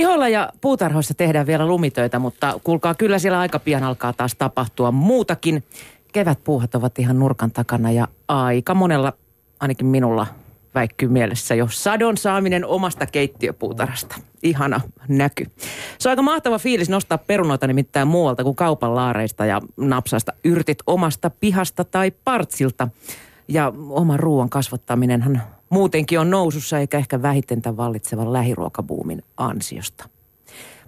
Pihoilla ja puutarhoissa tehdään vielä lumitöitä, mutta kuulkaa, kyllä siellä aika pian alkaa taas tapahtua muutakin. Kevätpuuhat ovat ihan nurkan takana ja aika monella, ainakin minulla, väikkyy mielessä jo sadon saaminen omasta keittiöpuutarhasta. Ihana näky. Se on aika mahtava fiilis nostaa perunoita nimittäin muualta kuin kaupan laareista ja napsaista yrtit omasta pihasta tai partsilta. Ja oman ruoan kasvattaminenhan muutenkin on nousussa eikä ehkä vähiten tämän vallitsevan lähiruokabuumin ansiosta.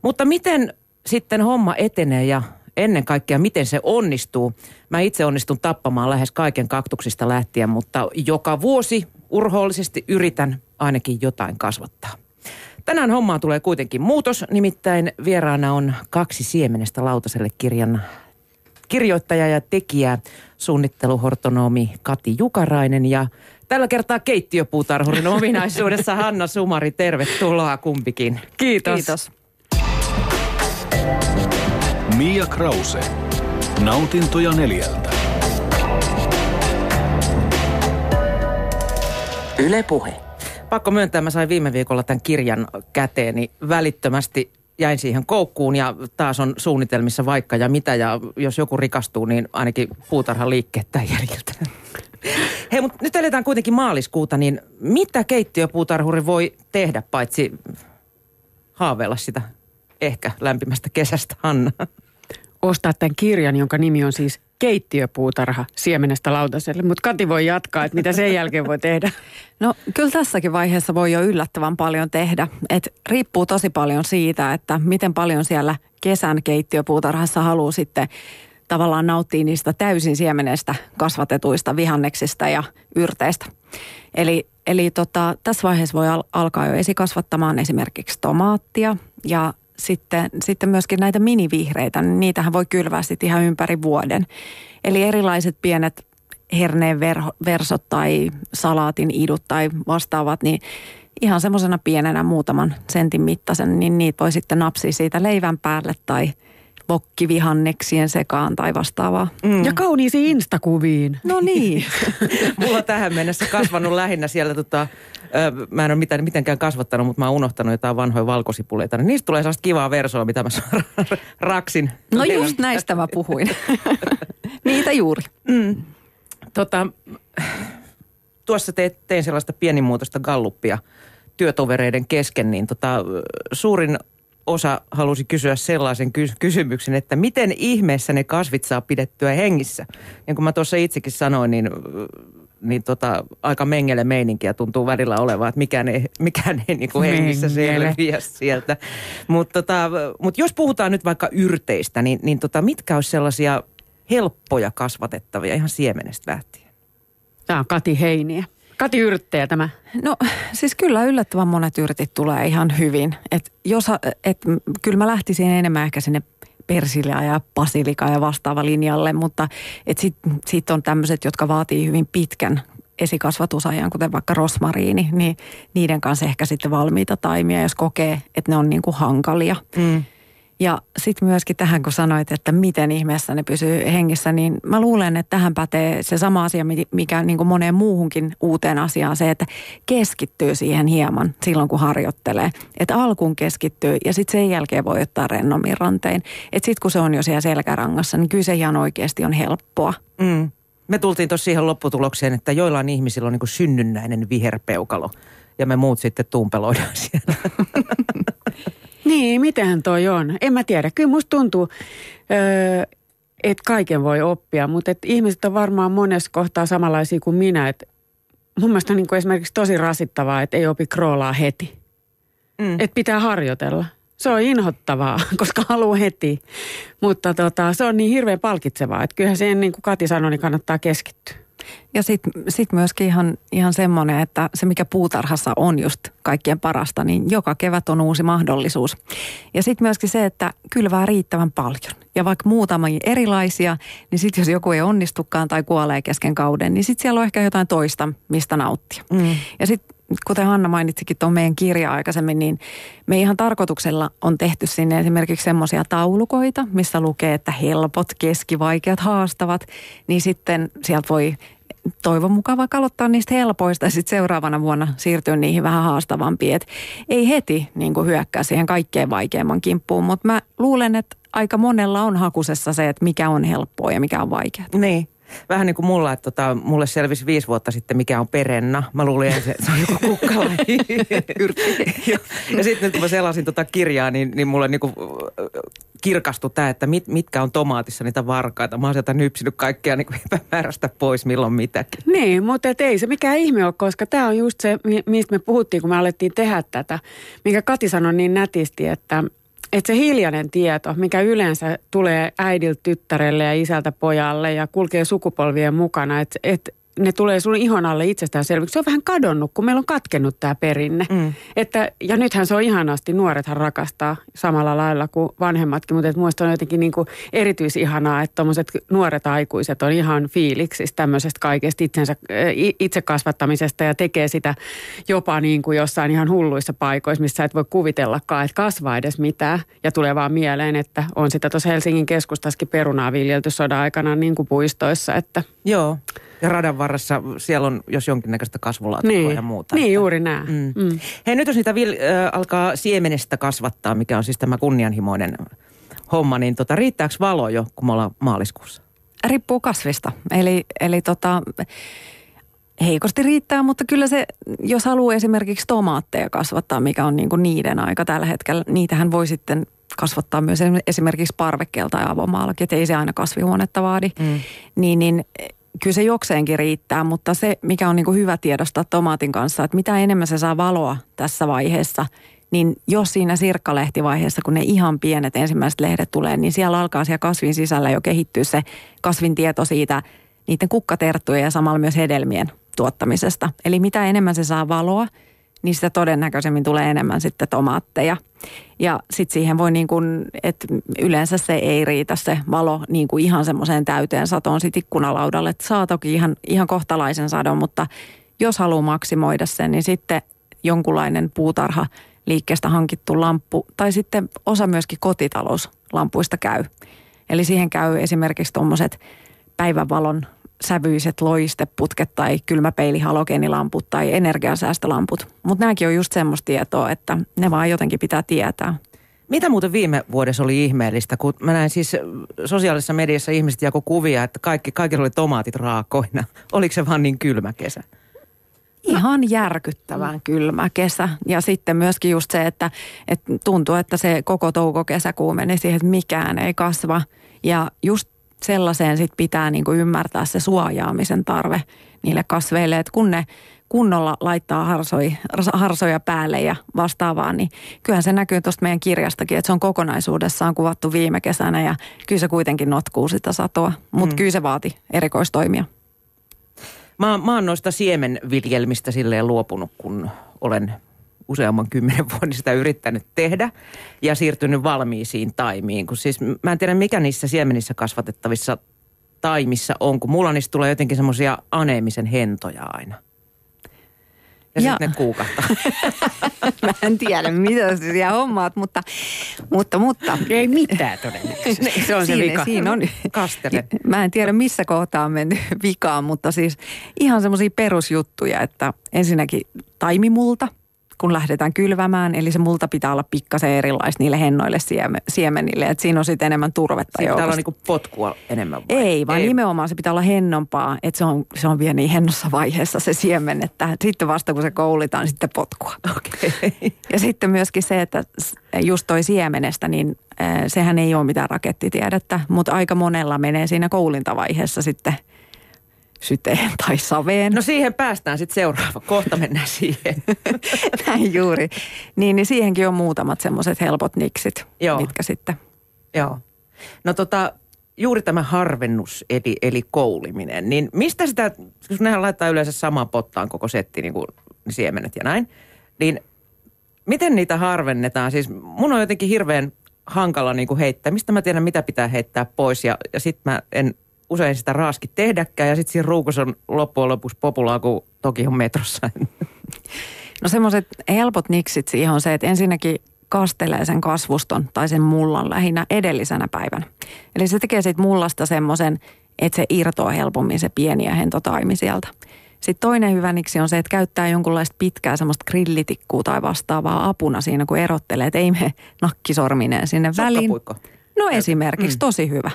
Mutta miten sitten homma etenee ja ennen kaikkea miten se onnistuu? Mä itse onnistun tappamaan lähes kaiken kaktuksista lähtien, mutta joka vuosi urhoollisesti yritän ainakin jotain kasvattaa. Tänään hommaan tulee kuitenkin muutos, nimittäin vieraana on kaksi siemenestä lautaselle kirjan kirjoittaja ja tekijä, suunnitteluhortonomi Kati Jukarainen ja tällä kertaa keittiöpuutarhurin ominaisuudessa Hanna Sumari. Tervetuloa kumpikin. Kiitos. Kiitos. Mia Krause. Nautintoja neljältä. Yle Puhe. Pakko myöntää, mä sain viime viikolla tämän kirjan käteeni välittömästi jäin siihen koukkuun ja taas on suunnitelmissa vaikka ja mitä. Ja jos joku rikastuu, niin ainakin puutarhan liikkeet jäljiltä. Hei, mutta nyt eletään kuitenkin maaliskuuta, niin mitä keittiöpuutarhuri voi tehdä paitsi haaveilla sitä ehkä lämpimästä kesästä, Hanna? Ostaa tämän kirjan, jonka nimi on siis keittiöpuutarha siemenestä lautaselle. Mutta Kati voi jatkaa, että mitä sen jälkeen voi tehdä. No kyllä tässäkin vaiheessa voi jo yllättävän paljon tehdä. Et riippuu tosi paljon siitä, että miten paljon siellä kesän keittiöpuutarhassa haluaa sitten tavallaan nauttia niistä täysin siemenestä kasvatetuista vihanneksista ja yrteistä. Eli, eli tota, tässä vaiheessa voi al- alkaa jo esikasvattamaan esimerkiksi tomaattia ja sitten, sitten myöskin näitä minivihreitä, niin niitähän voi kylvää sitten ihan ympäri vuoden. Eli erilaiset pienet herneen ver- versot tai salaatin idut tai vastaavat, niin ihan semmoisena pienenä muutaman sentin mittaisen, niin niitä voi sitten napsia siitä leivän päälle tai vokkivihanneksien sekaan tai vastaavaa. Mm. Ja kauniisiin instakuviin. No niin. Mulla on tähän mennessä kasvanut lähinnä siellä tota, mä en ole mitään, mitenkään kasvattanut, mutta mä oon unohtanut jotain vanhoja valkosipuleita. Niin niistä tulee sellaista kivaa versoa, mitä mä raksin. No just näistä mä puhuin. Niitä juuri. Mm. Tota, tuossa te, tein sellaista pienimuotoista galluppia työtovereiden kesken, niin tota, suurin osa halusi kysyä sellaisen ky- kysymyksen, että miten ihmeessä ne kasvit saa pidettyä hengissä. Niin kuin mä tuossa itsekin sanoin, niin niin tota, aika mengele meininkiä tuntuu välillä olevan, että mikään ei, mikään ei niin kuin hengissä selviä sieltä. Mutta tota, mut jos puhutaan nyt vaikka yrteistä, niin, niin tota, mitkä olisi sellaisia helppoja kasvatettavia ihan siemenestä lähtien? Tämä on Kati Heiniä. Kati yrttejä tämä. No siis kyllä yllättävän monet yrtit tulee ihan hyvin. Et jos, et, kyllä mä lähtisin enemmän ehkä sinne persilja ja basilika ja vastaava linjalle, mutta sitten sit on tämmöiset, jotka vaatii hyvin pitkän esikasvatusajan, kuten vaikka rosmariini, niin niiden kanssa ehkä sitten valmiita taimia, jos kokee, että ne on niin kuin hankalia. Mm. Ja sitten myöskin tähän, kun sanoit, että miten ihmeessä ne pysyy hengissä, niin mä luulen, että tähän pätee se sama asia, mikä niin kuin moneen muuhunkin uuteen asiaan, se, että keskittyy siihen hieman silloin, kun harjoittelee. Että alkuun keskittyy ja sitten sen jälkeen voi ottaa rennommin rantein. Että sitten kun se on jo siellä selkärangassa, niin kyllä se ihan oikeasti on helppoa. Mm. Me tultiin tuossa siihen lopputulokseen, että joillain ihmisillä on niin kuin synnynnäinen viherpeukalo ja me muut sitten tumpeloidaan siellä. Niin, mitenhän toi on? En mä tiedä. Kyllä musta tuntuu, öö, että kaiken voi oppia, mutta et ihmiset on varmaan monessa kohtaa samanlaisia kuin minä. Et mun mielestä on niin esimerkiksi tosi rasittavaa, että ei opi kroolaa heti. Mm. Että pitää harjoitella. Se on inhottavaa, koska haluaa heti. Mutta tota, se on niin hirveän palkitsevaa, että kyllähän siihen, niin kuin Kati sanoi, niin kannattaa keskittyä. Ja sitten sit myöskin ihan, ihan semmoinen, että se mikä puutarhassa on just kaikkien parasta, niin joka kevät on uusi mahdollisuus. Ja sitten myöskin se, että kylvää riittävän paljon. Ja vaikka muutama erilaisia, niin sitten jos joku ei onnistukaan tai kuolee kesken kauden, niin sitten siellä on ehkä jotain toista, mistä nauttia. Mm. Ja sitten kuten Hanna mainitsikin tuon meidän kirja aikaisemmin, niin me ihan tarkoituksella on tehty sinne esimerkiksi semmoisia taulukoita, missä lukee, että helpot, keskivaikeat, haastavat, niin sitten sieltä voi toivon mukaan vaikka aloittaa niistä helpoista ja sitten seuraavana vuonna siirtyä niihin vähän haastavampiin. Et ei heti niin kuin hyökkää siihen kaikkein vaikeimman kimppuun, mutta mä luulen, että aika monella on hakusessa se, että mikä on helppoa ja mikä on vaikeaa. Niin. Vähän niin kuin mulla, että tota, mulle selvisi viisi vuotta sitten, mikä on perenna. Mä luulin ensin, että se on joku kukkalaji. ja, ja sitten nyt kun mä selasin tota kirjaa, niin, niin mulle niin kuin kirkastui tämä, että mit, mitkä on tomaatissa niitä varkaita. Mä oon sieltä nypsinyt kaikkea niin kuin epämääräistä pois milloin mitäkin. Niin, mutta et ei se mikään ihme ole, koska tämä on just se, mistä me puhuttiin, kun me alettiin tehdä tätä. Minkä Kati sanoi niin nätisti, että että se hiljainen tieto, mikä yleensä tulee äidiltä tyttärelle ja isältä pojalle ja kulkee sukupolvien mukana, että et ne tulee sun ihon alle itsestäänselvyksi. Se on vähän kadonnut, kun meillä on katkennut tämä perinne. Mm. Että, ja nythän se on ihanasti, nuorethan rakastaa samalla lailla kuin vanhemmatkin, mutta muista on jotenkin niin kuin erityisihanaa, että tuommoiset nuoret aikuiset on ihan fiiliksissä tämmöisestä kaikesta itsensä, itse kasvattamisesta ja tekee sitä jopa niin kuin jossain ihan hulluissa paikoissa, missä et voi kuvitellakaan, että kasvaa edes mitään. Ja tulee vaan mieleen, että on sitä tuossa Helsingin keskustassakin perunaa viljelty sodan aikana niin kuin puistoissa. Että... Joo. Ja radan varressa siellä on jos jonkinnäköistä kasvulaatikkoa niin. ja muuta. Niin, että. juuri näin. Mm. Mm. Hei, nyt jos niitä vil, äh, alkaa siemenestä kasvattaa, mikä on siis tämä kunnianhimoinen homma, niin tota, riittääkö valo jo, kun me ollaan maaliskuussa? Riippuu kasvista. Eli, eli tota, heikosti riittää, mutta kyllä se, jos haluaa esimerkiksi tomaatteja kasvattaa, mikä on niin kuin niiden aika tällä hetkellä, niitähän voi sitten kasvattaa myös esimerkiksi parvekkeelta tai avomaallakin, että ei se aina kasvihuonetta vaadi, mm. niin, niin kyllä se jokseenkin riittää, mutta se, mikä on niin kuin hyvä tiedostaa tomaatin kanssa, että mitä enemmän se saa valoa tässä vaiheessa, niin jos siinä sirkkalehtivaiheessa, kun ne ihan pienet ensimmäiset lehdet tulee, niin siellä alkaa siellä kasvin sisällä jo kehittyä se kasvin tieto siitä niiden kukkaterttujen ja samalla myös hedelmien tuottamisesta. Eli mitä enemmän se saa valoa, niin sitä todennäköisemmin tulee enemmän sitten tomaatteja. Ja sitten siihen voi niin kuin, että yleensä se ei riitä se valo niin kuin ihan semmoiseen täyteen satoon sit ikkunalaudalle. Että saa toki ihan, ihan kohtalaisen sadon, mutta jos haluaa maksimoida sen, niin sitten jonkunlainen puutarha liikkeestä hankittu lamppu tai sitten osa myöskin kotitalouslampuista käy. Eli siihen käy esimerkiksi tuommoiset päivänvalon sävyiset loisteputket tai kylmäpeili, halogeenilamput tai energiansäästölamput. Mutta nämäkin on just semmoista tietoa, että ne vaan jotenkin pitää tietää. Mitä muuten viime vuodessa oli ihmeellistä, kun mä näin siis sosiaalisessa mediassa ihmiset jako kuvia, että kaikki, kaikilla oli tomaatit raakoina. Oliko se vaan niin kylmä kesä? Ihan järkyttävän kylmä kesä. Ja sitten myöskin just se, että, että tuntuu, että se koko touko-kesäkuu meni siihen, että mikään ei kasva. Ja just sellaiseen sit pitää niin kuin ymmärtää se suojaamisen tarve niille kasveille, että kun ne kunnolla laittaa harsoi, harsoja päälle ja vastaavaa, niin kyllähän se näkyy tuosta meidän kirjastakin, että se on kokonaisuudessaan kuvattu viime kesänä ja kyllä se kuitenkin notkuu sitä satoa, mutta mm. kyllä se vaati erikoistoimia. Mä, mä oon noista siemenviljelmistä silleen luopunut, kun olen useamman kymmenen vuoden sitä yrittänyt tehdä ja siirtynyt valmiisiin taimiin. Kun siis mä en tiedä, mikä niissä siemenissä kasvatettavissa taimissa on, kun mulla niistä tulee jotenkin semmoisia aneemisen hentoja aina. Ja, ja. sitten ne kuukahtaa. Mä en tiedä, mitä sä siellä hommaat, mutta, mutta, mutta. Ei mitään todennäköisesti. Se on siinä, se vika. Siinä on. Kastele. Mä en tiedä, missä kohtaa on mennyt vikaan, mutta siis ihan semmoisia perusjuttuja, että ensinnäkin taimimulta – kun lähdetään kylvämään. Eli se multa pitää olla pikkasen erilaista niille hennoille siemenille. Että siinä on sitten enemmän turvetta Siinä pitää olla niinku potkua enemmän vai? Ei, vaan Ei. nimenomaan se pitää olla hennompaa. Että se on, se on vielä niin hennossa vaiheessa se siemen, että sitten vasta kun se koulitaan, sitten potkua. Okay. Ja sitten myöskin se, että just toi siemenestä, niin sehän ei ole mitään rakettitiedettä, mutta aika monella menee siinä koulintavaiheessa sitten – syteen tai saveen. No siihen päästään sitten seuraava. Kohta mennään siihen. Näin juuri. Niin, niin siihenkin on muutamat semmoiset helpot niksit, Joo. mitkä sitten. Joo. No tota, juuri tämä harvennus eli, eli kouliminen, niin mistä sitä, kun nehän laittaa yleensä samaan pottaan koko setti, niin kuin siemenet ja näin, niin miten niitä harvennetaan? Siis mun on jotenkin hirveän hankala niin kuin heittää. Mistä mä tiedän, mitä pitää heittää pois ja, ja sitten mä en usein sitä raaski tehdäkään ja sitten siinä ruukussa on loppujen lopuksi populaa kuin toki on metrossa. No semmoiset helpot niksit siihen on se, että ensinnäkin kastelee sen kasvuston tai sen mullan lähinnä edellisenä päivänä. Eli se tekee siitä mullasta semmoisen että se irtoaa helpommin se pieni ja hento taimi sieltä. Sitten toinen hyvä niksi on se, että käyttää jonkunlaista pitkää semmoista grillitikkuu tai vastaavaa apuna siinä, kun erottelee, että ei me nakkisormineen sinne väliin. No esimerkiksi, mm. tosi hyvä.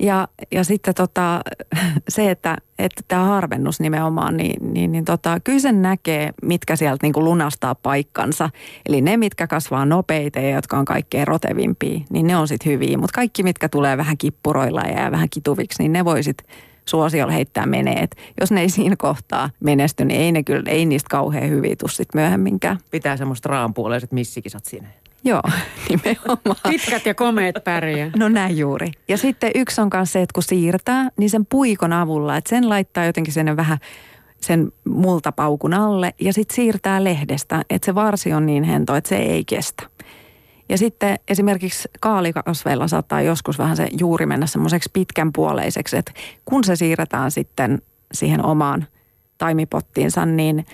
Ja, ja sitten tota, se, että, että tämä harvennus nimenomaan, niin, niin, niin tota, kyllä sen näkee, mitkä sieltä niin kuin lunastaa paikkansa. Eli ne, mitkä kasvaa nopeita ja jotka on kaikkein rotevimpia, niin ne on sitten hyviä. Mutta kaikki, mitkä tulee vähän kippuroilla ja vähän kituviksi, niin ne voi sitten suosiolla heittää menee. Et jos ne ei siinä kohtaa menesty, niin ei, ne kyllä, ei niistä kauhean hyviä tuu sitten myöhemminkään. Pitää semmoista raanpuoleiset missikisat sinne. Joo, nimenomaan. Pitkät ja komeet pärjää. No näin juuri. Ja sitten yksi on myös se, että kun siirtää, niin sen puikon avulla, että sen laittaa jotenkin sinne vähän sen multapaukun alle ja sitten siirtää lehdestä, että se varsi on niin hento, että se ei kestä. Ja sitten esimerkiksi kaalikasveilla saattaa joskus vähän se juuri mennä semmoiseksi pitkänpuoleiseksi, että kun se siirretään sitten siihen omaan taimipottiinsa, niin,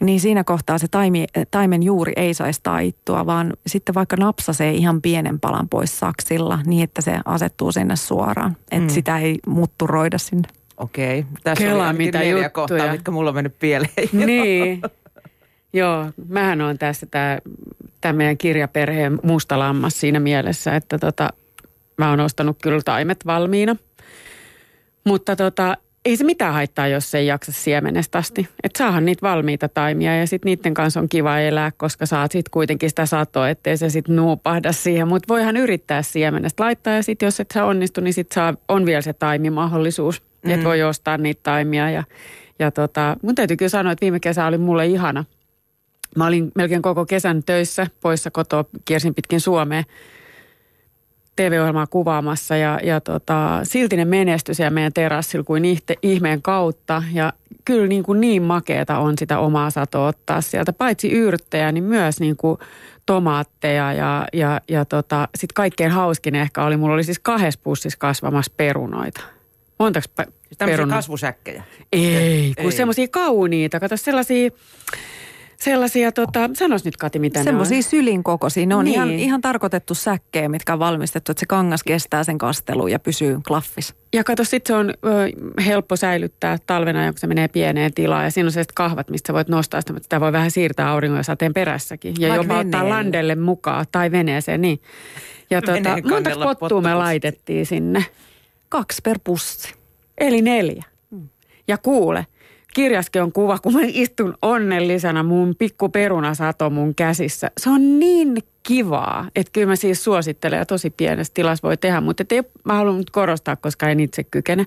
niin siinä kohtaa se taimi, taimen juuri ei saisi taittua, vaan sitten vaikka napsasee ihan pienen palan pois saksilla niin, että se asettuu sinne suoraan. Että mm. sitä ei mutturoida sinne. Okei. Tässä Kela, oli mitä neljä juttuja. kohtaa, mitkä mulla on mennyt pieleen. Niin. Joo, mähän on tässä tämä tämä meidän kirjaperheen musta lammas siinä mielessä, että tota, mä oon ostanut kyllä taimet valmiina. Mutta tota, ei se mitään haittaa, jos se ei jaksa siemenestä asti. Että saahan niitä valmiita taimia ja sitten niiden kanssa on kiva elää, koska saat sitten kuitenkin sitä satoa, ettei se sitten nuupahda siihen. Mutta voihan yrittää siemenestä laittaa ja sitten jos et sä onnistu, niin sitten saa, on vielä se taimimahdollisuus. Mm-hmm. Että voi ostaa niitä taimia ja, ja tota, mun täytyy kyllä sanoa, että viime kesä oli mulle ihana – Mä olin melkein koko kesän töissä poissa kotoa, kiersin pitkin Suomea TV-ohjelmaa kuvaamassa ja, ja tota, silti ne menestyi siellä meidän terassilla kuin ihte, ihmeen kautta. Ja kyllä niin, kuin niin makeeta on sitä omaa satoa ottaa sieltä, paitsi yrttejä, niin myös niin kuin tomaatteja ja, ja, ja tota, sitten kaikkein hauskin ehkä oli, mulla oli siis kahdessa pussissa kasvamassa perunoita. Montaks siis perunoita? kasvusäkkejä? Ei, kun semmoisia kauniita, kato sellaisia sellaisia, tota, sanois nyt Kati, mitä Semmoisia ne on. sylin kokoisia. Ne on niin. ihan, ihan tarkoitettu säkkejä, mitkä on valmistettu, että se kangas kestää sen kastelun ja pysyy klaffis. Ja kato, sit se on ö, helppo säilyttää talvena, kun se menee pieneen tilaan. Ja siinä on sellaiset kahvat, mistä voit nostaa sitä, mutta sitä voi vähän siirtää auringon ja sateen perässäkin. Ja Vaikka jopa veneelle. ottaa landelle mukaan tai veneeseen, niin. Ja tota, monta pottua me laitettiin sinne? Kaksi per pussi. Eli neljä. Hmm. Ja kuule, kirjaskin on kuva, kun mä istun onnellisena mun pikku perunasato mun käsissä. Se on niin kivaa, että kyllä mä siis suosittelen ja tosi pienessä tilassa voi tehdä, mutta ei, mä haluan korostaa, koska en itse kykene.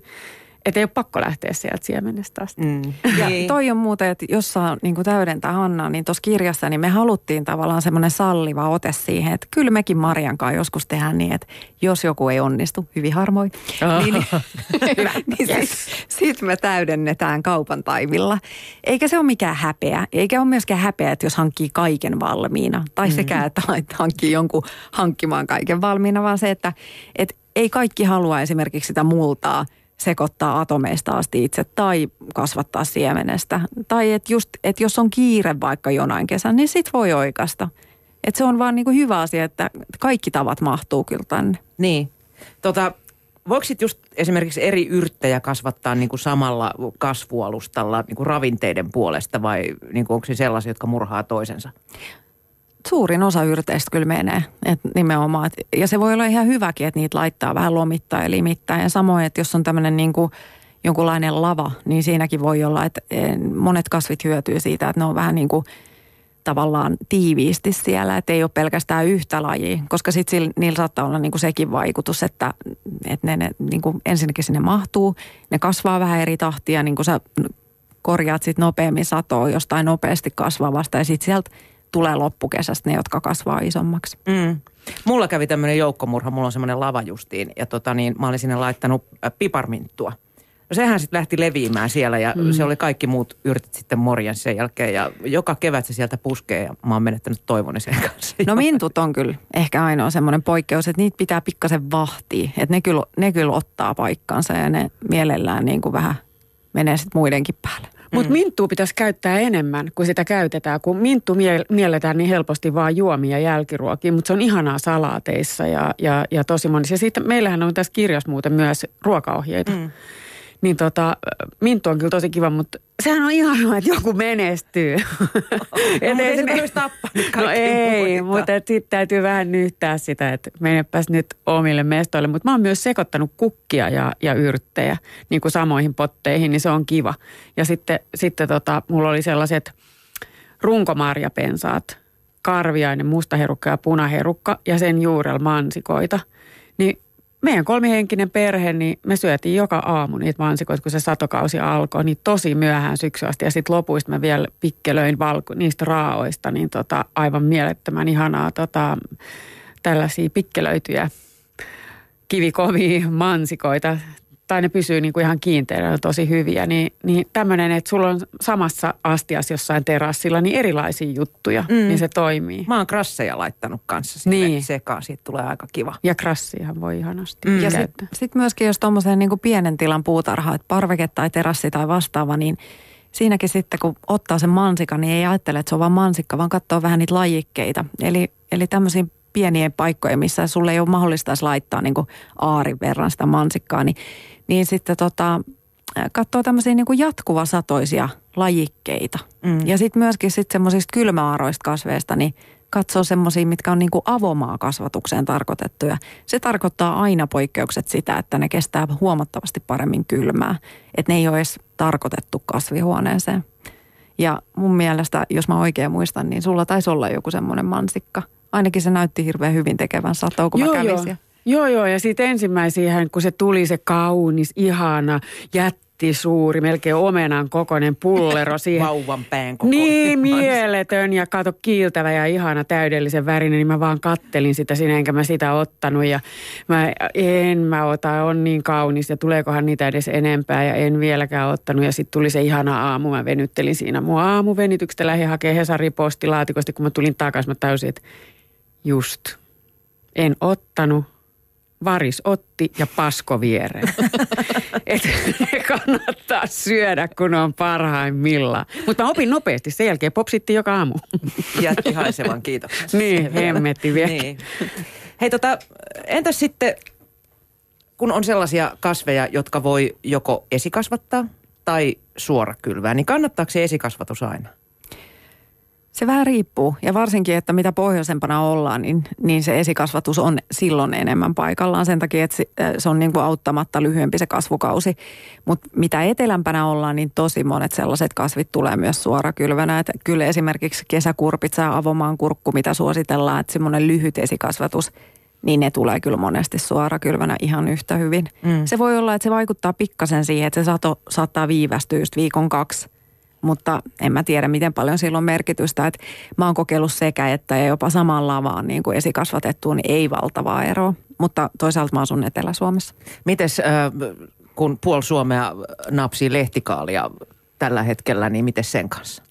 Että ei ole pakko lähteä sieltä siemenestä asti. Mm. Ja niin. toi on muuten, että jos saa niin kuin täydentää Hannaa, niin tuossa kirjassa niin me haluttiin tavallaan semmoinen salliva ote siihen, että kyllä mekin Marian kanssa joskus tehdään niin, että jos joku ei onnistu, hyvin harmoin, oh. niin, niin yes. sitten sit me täydennetään kaupan taivilla. Eikä se ole mikään häpeä, eikä ole myöskään häpeä, että jos hankkii kaiken valmiina. Tai mm. sekä, että hankkii jonkun hankkimaan kaiken valmiina, vaan se, että et ei kaikki halua esimerkiksi sitä multaa – sekoittaa atomeista asti itse tai kasvattaa siemenestä. Tai että just, että jos on kiire vaikka jonain kesän, niin sit voi oikasta. Että se on vaan niin kuin hyvä asia, että kaikki tavat mahtuu kyllä tänne. Niin. Tota, voiko sitten just esimerkiksi eri yrttejä kasvattaa niin kuin samalla kasvualustalla niin kuin ravinteiden puolesta vai niin kuin onko se sellaisia, jotka murhaa toisensa? Suurin osa yrteistä kyllä menee. Et nimenomaan. Et, ja se voi olla ihan hyväkin, että niitä laittaa vähän lomittaa ja limittää. Ja samoin, että jos on tämmöinen niin kuin jonkunlainen lava, niin siinäkin voi olla, että eh, monet kasvit hyötyy siitä, että ne on vähän niin kuin tavallaan tiiviisti siellä, että ei ole pelkästään yhtä lajia, koska sitten niillä saattaa olla niin kuin sekin vaikutus, että, että ne, ne niin kuin ensinnäkin sinne mahtuu, ne kasvaa vähän eri tahtia, niin kuin sä korjaat sitten nopeammin satoa jostain nopeasti kasvavasta ja sitten sieltä tulee loppukesästä ne, jotka kasvaa isommaksi. Mm. Mulla kävi tämmöinen joukkomurha, mulla on semmoinen lava justiin ja tota niin, mä olin sinne laittanut äh, piparminttua. No sehän sitten lähti leviämään siellä ja mm. se oli kaikki muut yrtit sitten morjan sen jälkeen ja joka kevät se sieltä puskee ja mä oon menettänyt toivoni sen kanssa. No mintut on kyllä ehkä ainoa semmoinen poikkeus, että niitä pitää pikkasen vahtia. Että ne kyllä, ne kyllä ottaa paikkansa ja ne mielellään niin kuin vähän menee sitten muidenkin päälle. Mutta mm. minttua pitäisi käyttää enemmän kuin sitä käytetään, kun minttu mie- mielletään niin helposti vaan juomia jälkiruokia, mutta se on ihanaa salaateissa ja, ja, ja tosi monissa. Ja sitten meillähän on tässä kirjassa muuten myös ruokaohjeita. Mm. Niin tota, Minttu on kyllä tosi kiva, mutta sehän on ihanaa, että joku menestyy. No, et ei se olisi tappanut No ei, mutta sitten täytyy vähän nyhtää sitä, että menepäs nyt omille mestoille. Mutta mä oon myös sekoittanut kukkia ja, ja yrttejä niin kuin samoihin potteihin, niin se on kiva. Ja sitten, sitten tota, mulla oli sellaiset runkomarjapensaat, karviainen, mustaherukka ja punaherukka ja sen juurella mansikoita. Niin meidän kolmihenkinen perhe, niin me syötiin joka aamu niitä mansikoita, kun se satokausi alkoi, niin tosi myöhään syksyä Ja sitten lopuista mä vielä pikkelöin valko, niistä raaoista, niin tota, aivan mielettömän ihanaa tota, tällaisia pikkelöityjä kivikovia mansikoita tai ne pysyy niin kuin ihan kiinteänä tosi hyviä, niin, niin tämmöinen, että sulla on samassa astiassa jossain terassilla niin erilaisia juttuja, mm. niin se toimii. Mä oon krasseja laittanut kanssa sinne niin. sekaan, siitä tulee aika kiva. Ja krassiahan voi ihanasti mm. Ja sitten sit myöskin, jos tuommoiseen niin pienen tilan puutarha, että parveke tai terassi tai vastaava, niin siinäkin sitten kun ottaa sen mansikan, niin ei ajattele, että se on vaan mansikka, vaan katsoo vähän niitä lajikkeita. Eli, eli tämmöisiä pieniä paikkoja, missä sulle ei ole mahdollista laittaa niin kuin aarin verran sitä mansikkaa, niin niin sitten tota, katsoo tämmöisiä niin kuin jatkuvasatoisia lajikkeita. Mm. Ja sitten myöskin sitten semmoisista kylmäaroista kasveista, niin katsoo semmoisia, mitkä on niin kuin avomaakasvatukseen tarkoitettuja. Se tarkoittaa aina poikkeukset sitä, että ne kestää huomattavasti paremmin kylmää. Että ne ei ole edes tarkoitettu kasvihuoneeseen. Ja mun mielestä, jos mä oikein muistan, niin sulla taisi olla joku semmoinen mansikka. Ainakin se näytti hirveän hyvin tekevän satoa, kun joo, mä kävin joo. Joo, joo. Ja sitten ensimmäisiä, kun se tuli se kaunis, ihana, jätti suuri, melkein omenan kokoinen pullero siihen. Vauvan pään kokoinen. Niin, mieletön ja kato kiiltävä ja ihana täydellisen värinen, niin mä vaan kattelin sitä sinä, enkä mä sitä ottanut. Ja mä en mä ota, on niin kaunis ja tuleekohan niitä edes enempää ja en vieläkään ottanut. Ja sitten tuli se ihana aamu, mä venyttelin siinä. Mun aamuvenityksestä lähdin hakemaan Hesari postilaatikosta, kun mä tulin takaisin, mä täysin, että just, en ottanut varis otti ja pasko viereen. että ne kannattaa syödä, kun on parhaimmillaan. Mutta mä opin nopeasti. Sen jälkeen popsitti joka aamu. Jätti haisevan kiitoksen. niin, hemmetti vielä. Niin. Hei tota, entäs sitten, kun on sellaisia kasveja, jotka voi joko esikasvattaa tai suora kylvää, niin kannattaako se esikasvatus aina? Se vähän riippuu ja varsinkin, että mitä pohjoisempana ollaan, niin, niin se esikasvatus on silloin enemmän paikallaan sen takia, että se, äh, on niin kuin auttamatta lyhyempi se kasvukausi. Mutta mitä etelämpänä ollaan, niin tosi monet sellaiset kasvit tulee myös suorakylvänä. Että kyllä esimerkiksi kesäkurpitsa ja avomaan kurkku, mitä suositellaan, että semmoinen lyhyt esikasvatus, niin ne tulee kyllä monesti suorakylvänä ihan yhtä hyvin. Mm. Se voi olla, että se vaikuttaa pikkasen siihen, että se sato saattaa viivästyä just viikon kaksi – mutta en mä tiedä, miten paljon sillä on merkitystä. Että mä oon kokeillut sekä että ja jopa samalla vaan niin kuin esikasvatettuun, niin ei valtavaa eroa. Mutta toisaalta mä asun Etelä-Suomessa. Mites äh, kun puol Suomea napsii lehtikaalia tällä hetkellä, niin miten sen kanssa?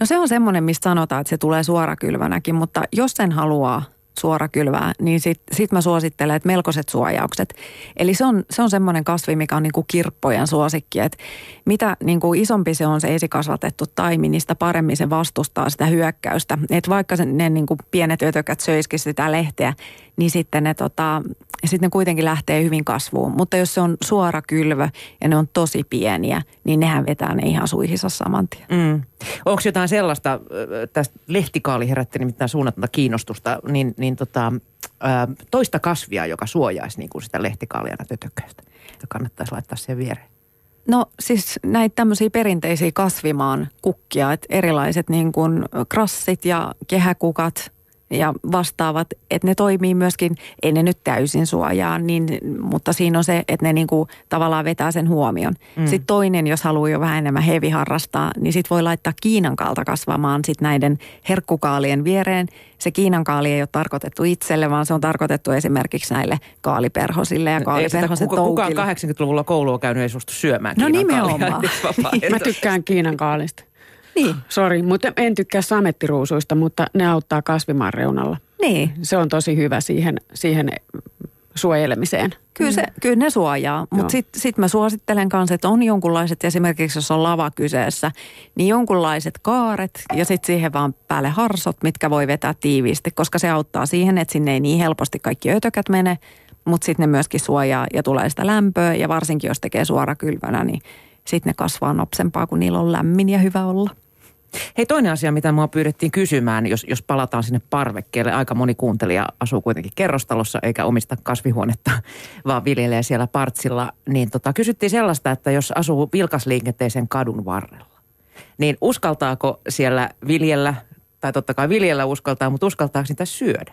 No se on semmoinen, mistä sanotaan, että se tulee suorakylvänäkin, mutta jos sen haluaa suorakylvää, niin sitten sit mä suosittelen, että melkoiset suojaukset. Eli se on, se on semmoinen kasvi, mikä on niin kuin kirppojen suosikki, että mitä niin kuin isompi se on se esikasvatettu taimi, niin sitä paremmin se vastustaa sitä hyökkäystä. Että vaikka se, ne niin kuin pienet ötökät söisikin sitä lehteä, niin sitten ne, tota, sitten ne kuitenkin lähtee hyvin kasvuun. Mutta jos se on suora kylvö ja ne on tosi pieniä, niin nehän vetää ne ihan suihissa saman tien. Mm. Onko jotain sellaista, tästä lehtikaali herätti nimittäin suunnatonta kiinnostusta, niin, niin tota, toista kasvia, joka suojaisi niin kuin sitä lehtikaalia tötököistä, että kannattaisi laittaa sen viereen? No siis näitä tämmöisiä perinteisiä kasvimaan kukkia, että erilaiset niin kuin krassit ja kehäkukat – ja vastaavat, että ne toimii myöskin, ei ne nyt täysin suojaa, niin, mutta siinä on se, että ne niinku tavallaan vetää sen huomion. Mm. Sitten toinen, jos haluaa jo vähän enemmän hevi harrastaa, niin sitten voi laittaa Kiinan kaalta kasvamaan sit näiden herkkukaalien viereen. Se Kiinan kaali ei ole tarkoitettu itselle, vaan se on tarkoitettu esimerkiksi näille kaaliperhosille ja kaaliperhosen kuka, Kukaan 80-luvulla koulua käynyt ei suostu syömään No nimenomaan. Mä tykkään Kiinan kaalista. Niin. Sori, mutta en tykkää samettiruusuista, mutta ne auttaa kasvimaan reunalla. Niin. Se on tosi hyvä siihen, siihen suojelemiseen. Kyllä, se, kyllä ne suojaa, mutta sitten sit mä suosittelen kanssa, että on jonkunlaiset, esimerkiksi jos on lava kyseessä, niin jonkunlaiset kaaret ja sitten siihen vaan päälle harsot, mitkä voi vetää tiiviisti, koska se auttaa siihen, että sinne ei niin helposti kaikki ötökät mene, mutta sitten ne myöskin suojaa ja tulee sitä lämpöä ja varsinkin jos tekee suorakylvänä, niin sitten ne kasvaa nopsempaa, kun niillä on lämmin ja hyvä olla. Hei toinen asia, mitä mua pyydettiin kysymään, jos, jos palataan sinne parvekkeelle. Aika moni kuuntelija asuu kuitenkin kerrostalossa eikä omista kasvihuonetta, vaan viljelee siellä partsilla. Niin tota, kysyttiin sellaista, että jos asuu vilkasliikenteisen kadun varrella, niin uskaltaako siellä viljellä, tai totta kai viljellä uskaltaa, mutta uskaltaako sitä syödä?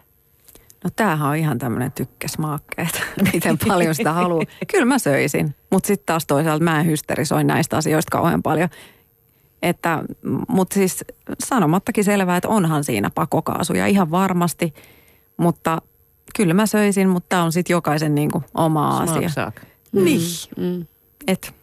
No tämähän on ihan tämmöinen tykkäsmaakke, että miten paljon sitä haluaa. Kyllä mä söisin, mutta sitten taas toisaalta mä en hysterisoi näistä asioista kauhean paljon. Että, mutta siis sanomattakin selvää, että onhan siinä pakokaasuja ihan varmasti, mutta kyllä mä söisin, mutta tämä on sitten jokaisen niin kuin oma asia. Smaaksaak. Niin. Mm. Et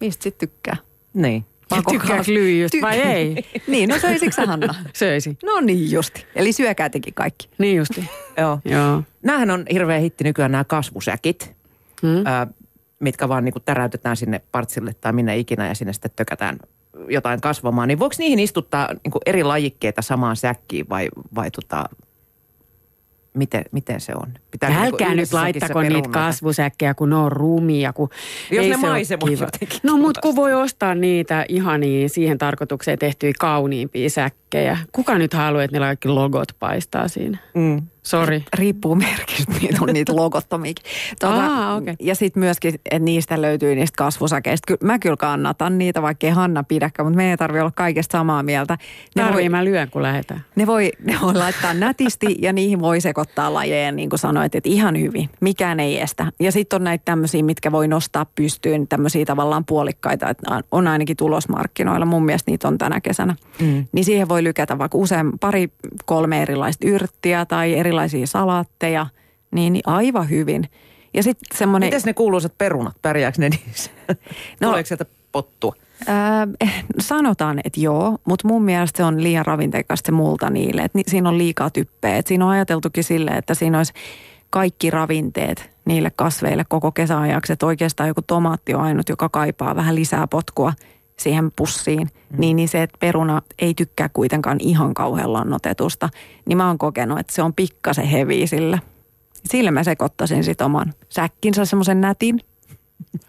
mistä sitten tykkää? Niin. Tykkääkö lyijystä vai ei? niin, no söisikö sä Hanna? Söisi. No niin justi. Eli syökää tekin kaikki. Niin justi. Joo. Joo. Nämähän on hirveä hitti nykyään nämä kasvusäkit, Mm. ö, mitkä vaan niinku täräytetään sinne partsille tai minne ikinä ja sinne sitten tökätään jotain kasvamaan. Niin voiko niihin istuttaa niinku eri lajikkeita samaan säkkiin vai, vai tota, miten, miten se on? Pitääkö niinku Älkää nyt laittako niitä kasvusäkkejä, kun ne on rumia. Kun Jos ei ne kiva. jotenkin No mutta kun voi ostaa niitä ihania siihen tarkoitukseen tehtyjä kauniimpia säkkejä. Kuka nyt haluaa, että niillä kaikki logot paistaa siinä? Mm. Sori. Riippuu merkistä, niitä on niitä logottomiakin. Aa, okei. Ja sitten myöskin, että niistä löytyy niistä kasvusakeista. Ky- Mä kyllä kannatan niitä, vaikka ei Hanna pidäkään, mutta meidän ei tarvitse olla kaikesta samaa mieltä. Ne Tarvii voi, mä lyön, kun lähdetään. ne, voi, ne voi laittaa nätisti ja niihin voi sekoittaa lajeja, niin kuin sanoit, että ihan hyvin. Mikään ei estä. Ja sitten on näitä tämmöisiä, mitkä voi nostaa pystyyn, tämmöisiä tavallaan puolikkaita, että on ainakin tulosmarkkinoilla. Mun mielestä niitä on tänä kesänä. Mm. Niin siihen voi lykätä vaikka usein pari, kolme erilaista yrttiä tai erilaisia salaatteja, niin aivan hyvin. Ja sitten semmoinen... Mites ne kuuluisat perunat, pärjääkö ne niissä? No. Tuleeko sieltä pottua? Ää, eh, sanotaan, että joo, mutta mun mielestä se on liian ravinteikasta se multa niille. Et ni, siinä on liikaa typpeä. Et siinä on ajateltukin sille, että siinä olisi kaikki ravinteet niille kasveille koko kesäajaksi. Että oikeastaan joku tomaatti on ainut, joka kaipaa vähän lisää potkua siihen pussiin. Mm. Niin, niin se, että peruna ei tykkää kuitenkaan ihan kauhean lannotetusta. Niin mä oon kokenut, että se on pikkasen heviä sillä. Sillä mä sekoittaisin sit oman säkkinsä semmoisen nätin.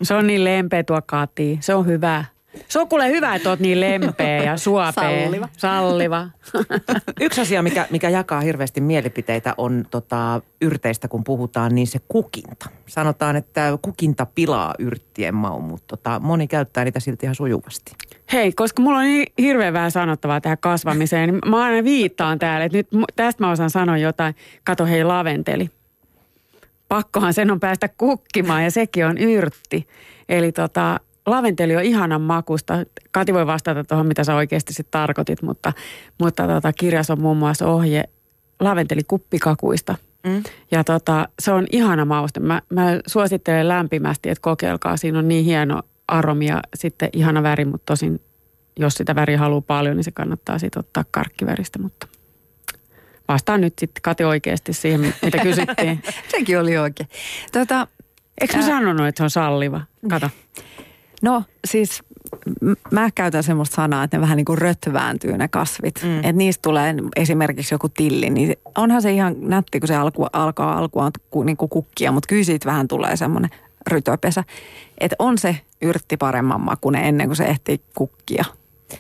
Se on niin lempeä tuo Kati. Se on hyvä. Se on kuule hyvä, että oot niin lempeä ja suopea. Salliva. Salliva. Yksi asia, mikä, mikä jakaa hirveästi mielipiteitä on tota, yrteistä, kun puhutaan, niin se kukinta. Sanotaan, että kukinta pilaa yrttien maun, mutta tota, moni käyttää niitä silti ihan sujuvasti. Hei, koska mulla on niin hirveän vähän sanottavaa tähän kasvamiseen, niin mä aina viittaan täällä, että nyt tästä mä osaan sanoa jotain. Kato hei, laventeli. Pakkohan sen on päästä kukkimaan ja sekin on yrtti. Eli tota, laventeli on ihanan makusta. Kati voi vastata tuohon, mitä sä oikeasti sitten tarkoitit, mutta, mutta tota, kirjassa on muun muassa ohje laventeli kuppikakuista. Mm. Ja tota, se on ihana mauste. Mä, mä suosittelen lämpimästi, että kokeilkaa. Siinä on niin hieno aromi ja sitten ihana väri, mutta tosin jos sitä väriä haluaa paljon, niin se kannattaa sitten ottaa karkkiväristä. Mutta vastaan nyt sitten Kati oikeasti siihen, mitä kysyttiin. Sekin oli oikein. Tota, Eikö mä sanonut, että se on salliva? Kato. No siis mä käytän semmoista sanaa, että ne vähän niin kuin rötvääntyy ne kasvit. Mm. Että niistä tulee esimerkiksi joku tilli, niin onhan se ihan nätti, kun se alku, alkaa alkuaan ku, niin kuin kukkia, mutta kyllä siitä vähän tulee semmoinen rytöpesä. Että on se yrtti paremman makuinen ennen kuin se ehtii kukkia.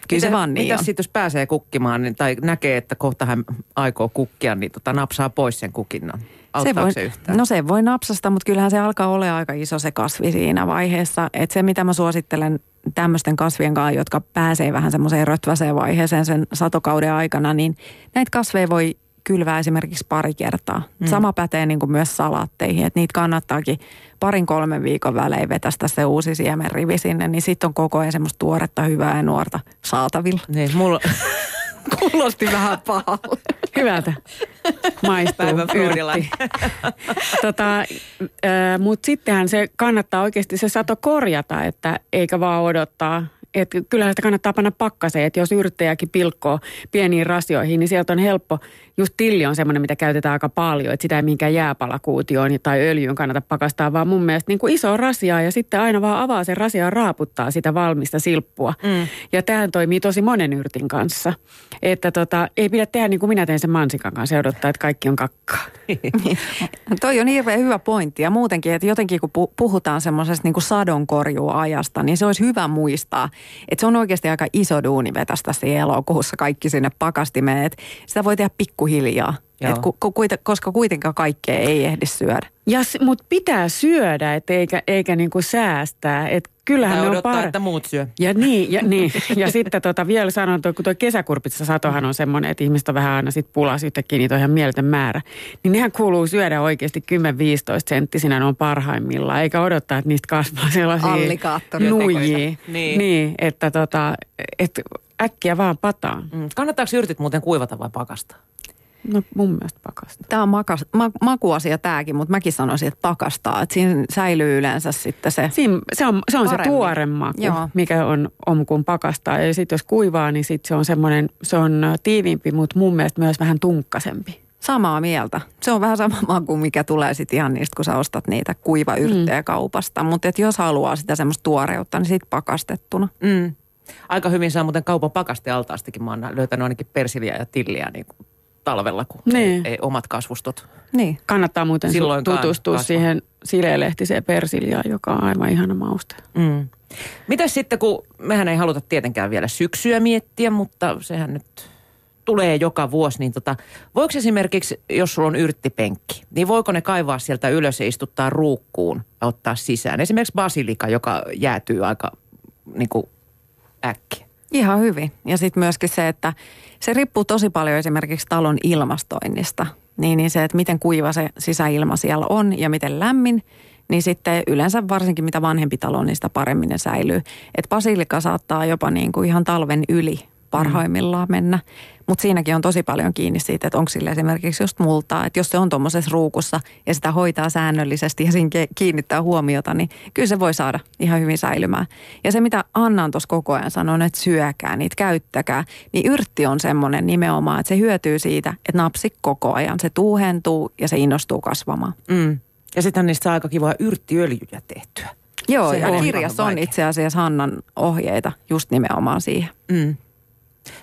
Kyllä se vaan niin Mitäs sitten, jos pääsee kukkimaan niin, tai näkee, että kohta hän aikoo kukkia, niin tota, napsaa pois sen kukinnan? Se, voi, se yhtään? No se voi napsasta, mutta kyllähän se alkaa olla aika iso se kasvi siinä vaiheessa. Että se, mitä mä suosittelen tämmöisten kasvien kanssa, jotka pääsee vähän semmoiseen rötväseen vaiheeseen sen satokauden aikana, niin näitä kasveja voi kylvää esimerkiksi pari kertaa. Mm. Sama pätee niin kuin myös salaatteihin, että niitä kannattaakin parin kolmen viikon välein vetästä se uusi siemenrivi sinne, niin sitten on koko ajan semmoista tuoretta, hyvää ja nuorta saatavilla. Niin, mulla, Kuulosti vähän pahalle. Hyvältä. Maistuu. Freudilainen. tota, Mutta sittenhän se kannattaa oikeasti se sato korjata, että eikä vaan odottaa, että kyllähän sitä kannattaa panna pakkaseen, että jos yrittäjäkin pilkkoo pieniin rasioihin, niin sieltä on helppo. Just tilli on semmoinen, mitä käytetään aika paljon, että sitä ei minkään jääpalakuutioon tai öljyyn kannata pakastaa, vaan mun mielestä niin kuin iso rasia ja sitten aina vaan avaa sen rasia ja raaputtaa sitä valmista silppua. Mm. Ja tähän toimii tosi monen yrtin kanssa. Että tota, ei pidä tehdä niin kuin minä teen sen mansikan kanssa ja odottaa, että kaikki on kakkaa. Toi on hirveän hyvä pointti ja muutenkin, että jotenkin kun puhutaan semmoisesta niin sadonkorjuajasta, niin se olisi hyvä muistaa, että se on oikeasti aika iso duuni vetästä siinä elokuussa kaikki sinne pakastimeen, että sitä voi tehdä pikkuhiljaa. Et ku, ku, koska kuitenkaan kaikkea ei ehdi syödä. Ja, mutta pitää syödä, et eikä, eikä niinku säästää. Et kyllähän tai ne odottaa, on par... että muut syö. Ja niin, ja, niin. ja sitten tota, vielä sanon, että kun tuo kesäkurpitsa satohan on semmoinen, että ihmistä vähän aina sit pulaa yhtäkkiä, niitä on ihan mieletön määrä. Niin nehän kuuluu syödä oikeasti 10-15 senttisinä, ne on parhaimmillaan, eikä odottaa, että niistä kasvaa sellaisia nuijia. Niin. niin. että tota, et äkkiä vaan pataan. Mm. Kannattaako yrtit muuten kuivata vai pakastaa? No mun mielestä pakastaa. Tämä on makas, ma, makuasia tämäkin, mutta mäkin sanoisin, että pakastaa. Että siinä säilyy yleensä sitten se Siin, Se on, se, on se tuore maku, Joo. mikä on, on kun pakastaa. Ja sitten jos kuivaa, niin sit se on semmoinen, se on tiiviimpi, mutta mun mielestä myös vähän tunkkasempi. Samaa mieltä. Se on vähän sama maku, mikä tulee sitten ihan niistä, kun sä ostat niitä kuivayrttejä mm. kaupasta. Mutta jos haluaa sitä semmoista tuoreutta, niin sitten pakastettuna. Mm. Aika hyvin saa muuten kaupan pakastealtaastakin. Mä oon löytänyt ainakin persiliä ja tilliä niin kuin talvella, kun niin. ei, ei omat kasvustot. Niin. Kannattaa muuten tutustua kasva. siihen sileelehtiseen persiljaan, joka on aivan ihana mauste. Mm. Mitäs sitten, kun mehän ei haluta tietenkään vielä syksyä miettiä, mutta sehän nyt tulee joka vuosi, niin tota, voiko esimerkiksi, jos sulla on yrttipenkki, niin voiko ne kaivaa sieltä ylös ja istuttaa ruukkuun ja ottaa sisään? Esimerkiksi basilika, joka jäätyy aika niin kuin äkkiä. Ihan hyvin. Ja sitten myöskin se, että se riippuu tosi paljon esimerkiksi talon ilmastoinnista. Niin, niin se, että miten kuiva se sisäilma siellä on ja miten lämmin, niin sitten yleensä varsinkin mitä vanhempi talo, niin sitä paremmin ne säilyy. Että basilika saattaa jopa niin kuin ihan talven yli parhaimmillaan mennä. Mutta siinäkin on tosi paljon kiinni siitä, että onko sille esimerkiksi just multaa. Että jos se on tuommoisessa ruukussa ja sitä hoitaa säännöllisesti ja siinä kiinnittää huomiota, niin kyllä se voi saada ihan hyvin säilymään. Ja se, mitä Anna on tuossa koko ajan sanonut, että syökää niitä, käyttäkää, niin yrtti on semmoinen nimenomaan, että se hyötyy siitä, että napsi koko ajan. Se tuuhentuu ja se innostuu kasvamaan. Mm. Ja sitten niistä saa aika kivaa yrttiöljyjä tehtyä. Joo, se ja kirjassa on itse asiassa Hannan ohjeita just nimenomaan siihen. Mm.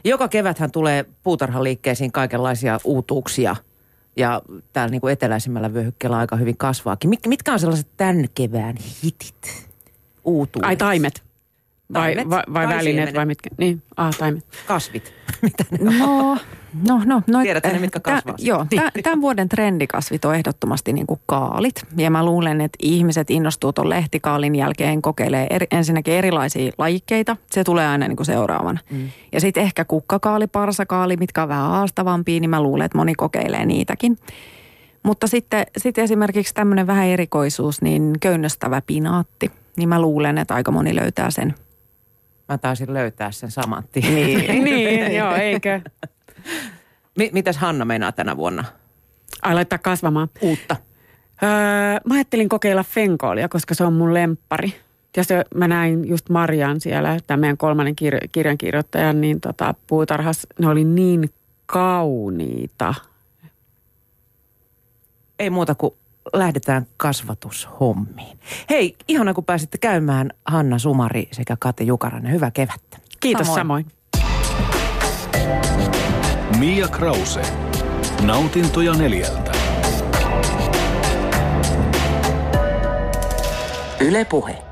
Joka keväthän tulee puutarhaliikkeisiin kaikenlaisia uutuuksia ja täällä niin kuin eteläisimmällä vyöhykkeellä aika hyvin kasvaakin. Mit, mitkä on sellaiset tämän kevään hitit? Uutuudet. Ai taimet. Vai, vai, vai välineet vai mitkä? Niin, ah, taimet. Kasvit. Mitä ne no, on? No, no, no, Tiedätkö ne, mitkä kasvaa? Tä, joo, tämän vuoden trendikasvit on ehdottomasti niin kuin kaalit. Ja mä luulen, että ihmiset innostuu tuon lehtikaalin jälkeen kokeilee eri, ensinnäkin erilaisia lajikkeita. Se tulee aina niin kuin seuraavana. Mm. Ja sitten ehkä kukkakaali, parsakaali, mitkä on vähän haastavampia, niin mä luulen, että moni kokeilee niitäkin. Mutta sitten, sitten esimerkiksi tämmöinen vähän erikoisuus, niin köynnöstävä pinaatti. Niin mä luulen, että aika moni löytää sen. Mä taisin löytää sen saman tien. Niin, niin joo, eikö? mitäs Hanna meinaa tänä vuonna? Ai laittaa kasvamaan. Uutta. Öö, mä ajattelin kokeilla fenkoolia, koska se on mun lemppari. Ja se, mä näin just Marian siellä, tämän meidän kolmannen kir- kirjankirjoittajan, niin tota, puutarhas, ne oli niin kauniita. Ei muuta kuin lähdetään kasvatushommiin. Hei, ihana kun pääsitte käymään Hanna Sumari sekä Kate Jukarainen. Hyvää kevättä. Kiitos samoin. samoin. Mia Krause. Nautintoja neljältä. Yle Puhe.